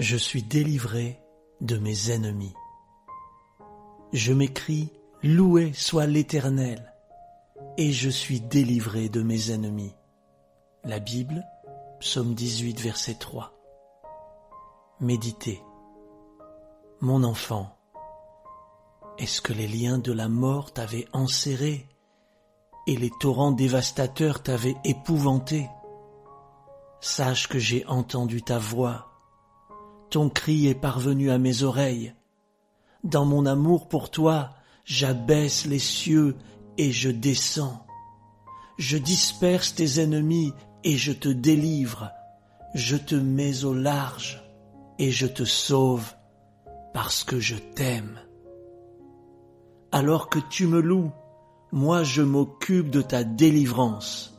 Je suis délivré de mes ennemis. Je m'écris, Loué soit l'Éternel, et je suis délivré de mes ennemis. La Bible, psaume 18, verset 3. Méditez. Mon enfant, est-ce que les liens de la mort t'avaient enserré et les torrents dévastateurs t'avaient épouvanté? Sache que j'ai entendu ta voix. Ton cri est parvenu à mes oreilles. Dans mon amour pour toi, j'abaisse les cieux et je descends. Je disperse tes ennemis et je te délivre. Je te mets au large et je te sauve parce que je t'aime. Alors que tu me loues, moi je m'occupe de ta délivrance.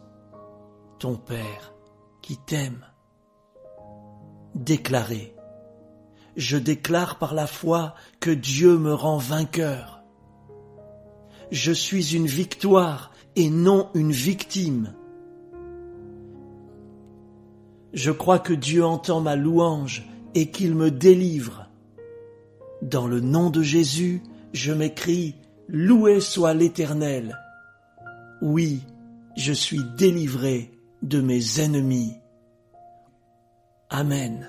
Ton Père qui t'aime. Déclarez. Je déclare par la foi que Dieu me rend vainqueur. Je suis une victoire et non une victime. Je crois que Dieu entend ma louange et qu'il me délivre. Dans le nom de Jésus, je m'écris, Loué soit l'Éternel. Oui, je suis délivré de mes ennemis. Amen.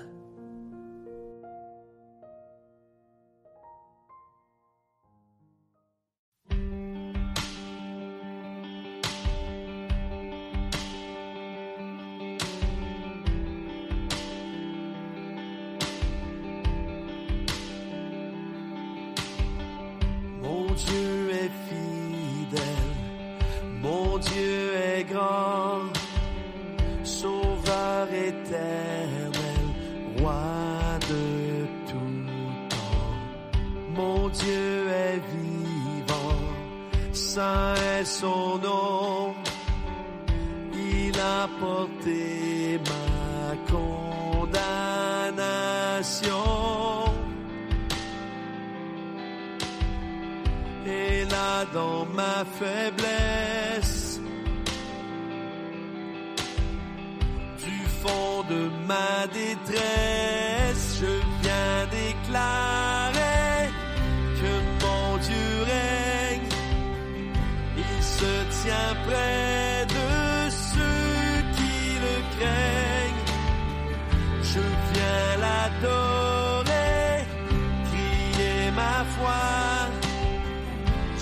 Éternel, roi de tout temps. Mon Dieu est vivant, saint est son nom, il a porté ma condamnation. Et là dans ma faiblesse, fond de ma détresse, je viens déclarer que mon Dieu règne. Il se tient près de ceux qui le craignent. Je viens l'adorer, crier ma foi.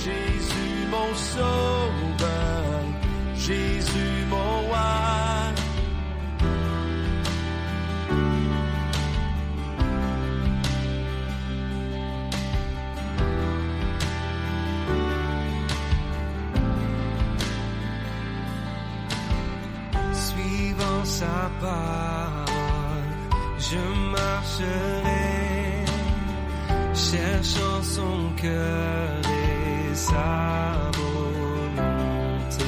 Jésus mon sauveur, Jésus je marcherai, cherchant son cœur et sa volonté.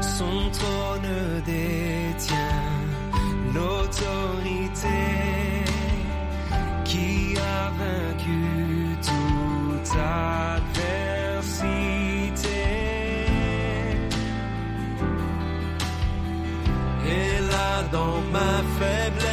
Son trône détient dans ma faiblesse,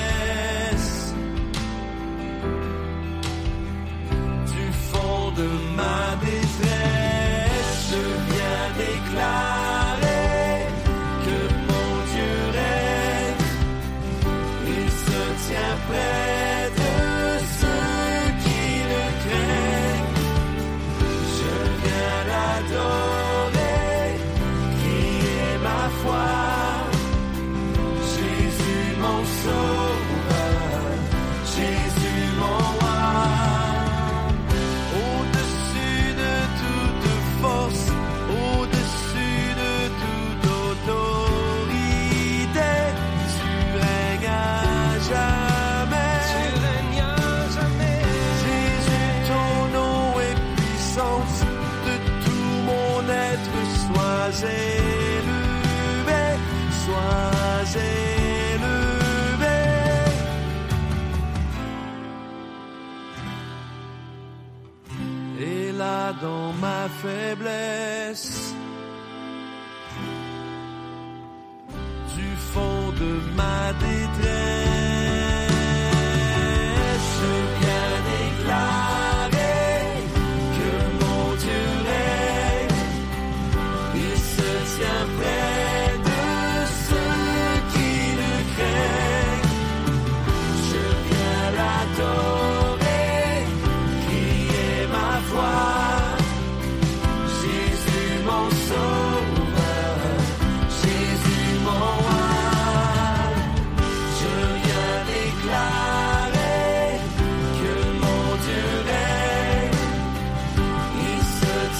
dans ma faiblesse,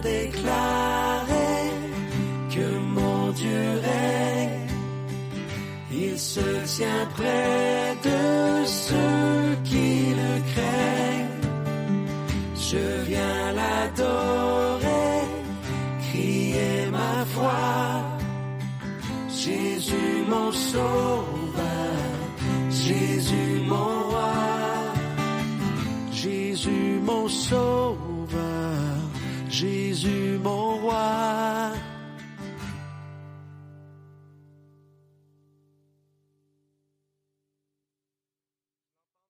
déclarer que mon Dieu règne. Il se tient près de ceux qui le craignent. Je viens l'adorer, crier ma foi. Jésus mon sauveur, Jésus mon roi, Jésus mon sauveur, Jésus mon roi.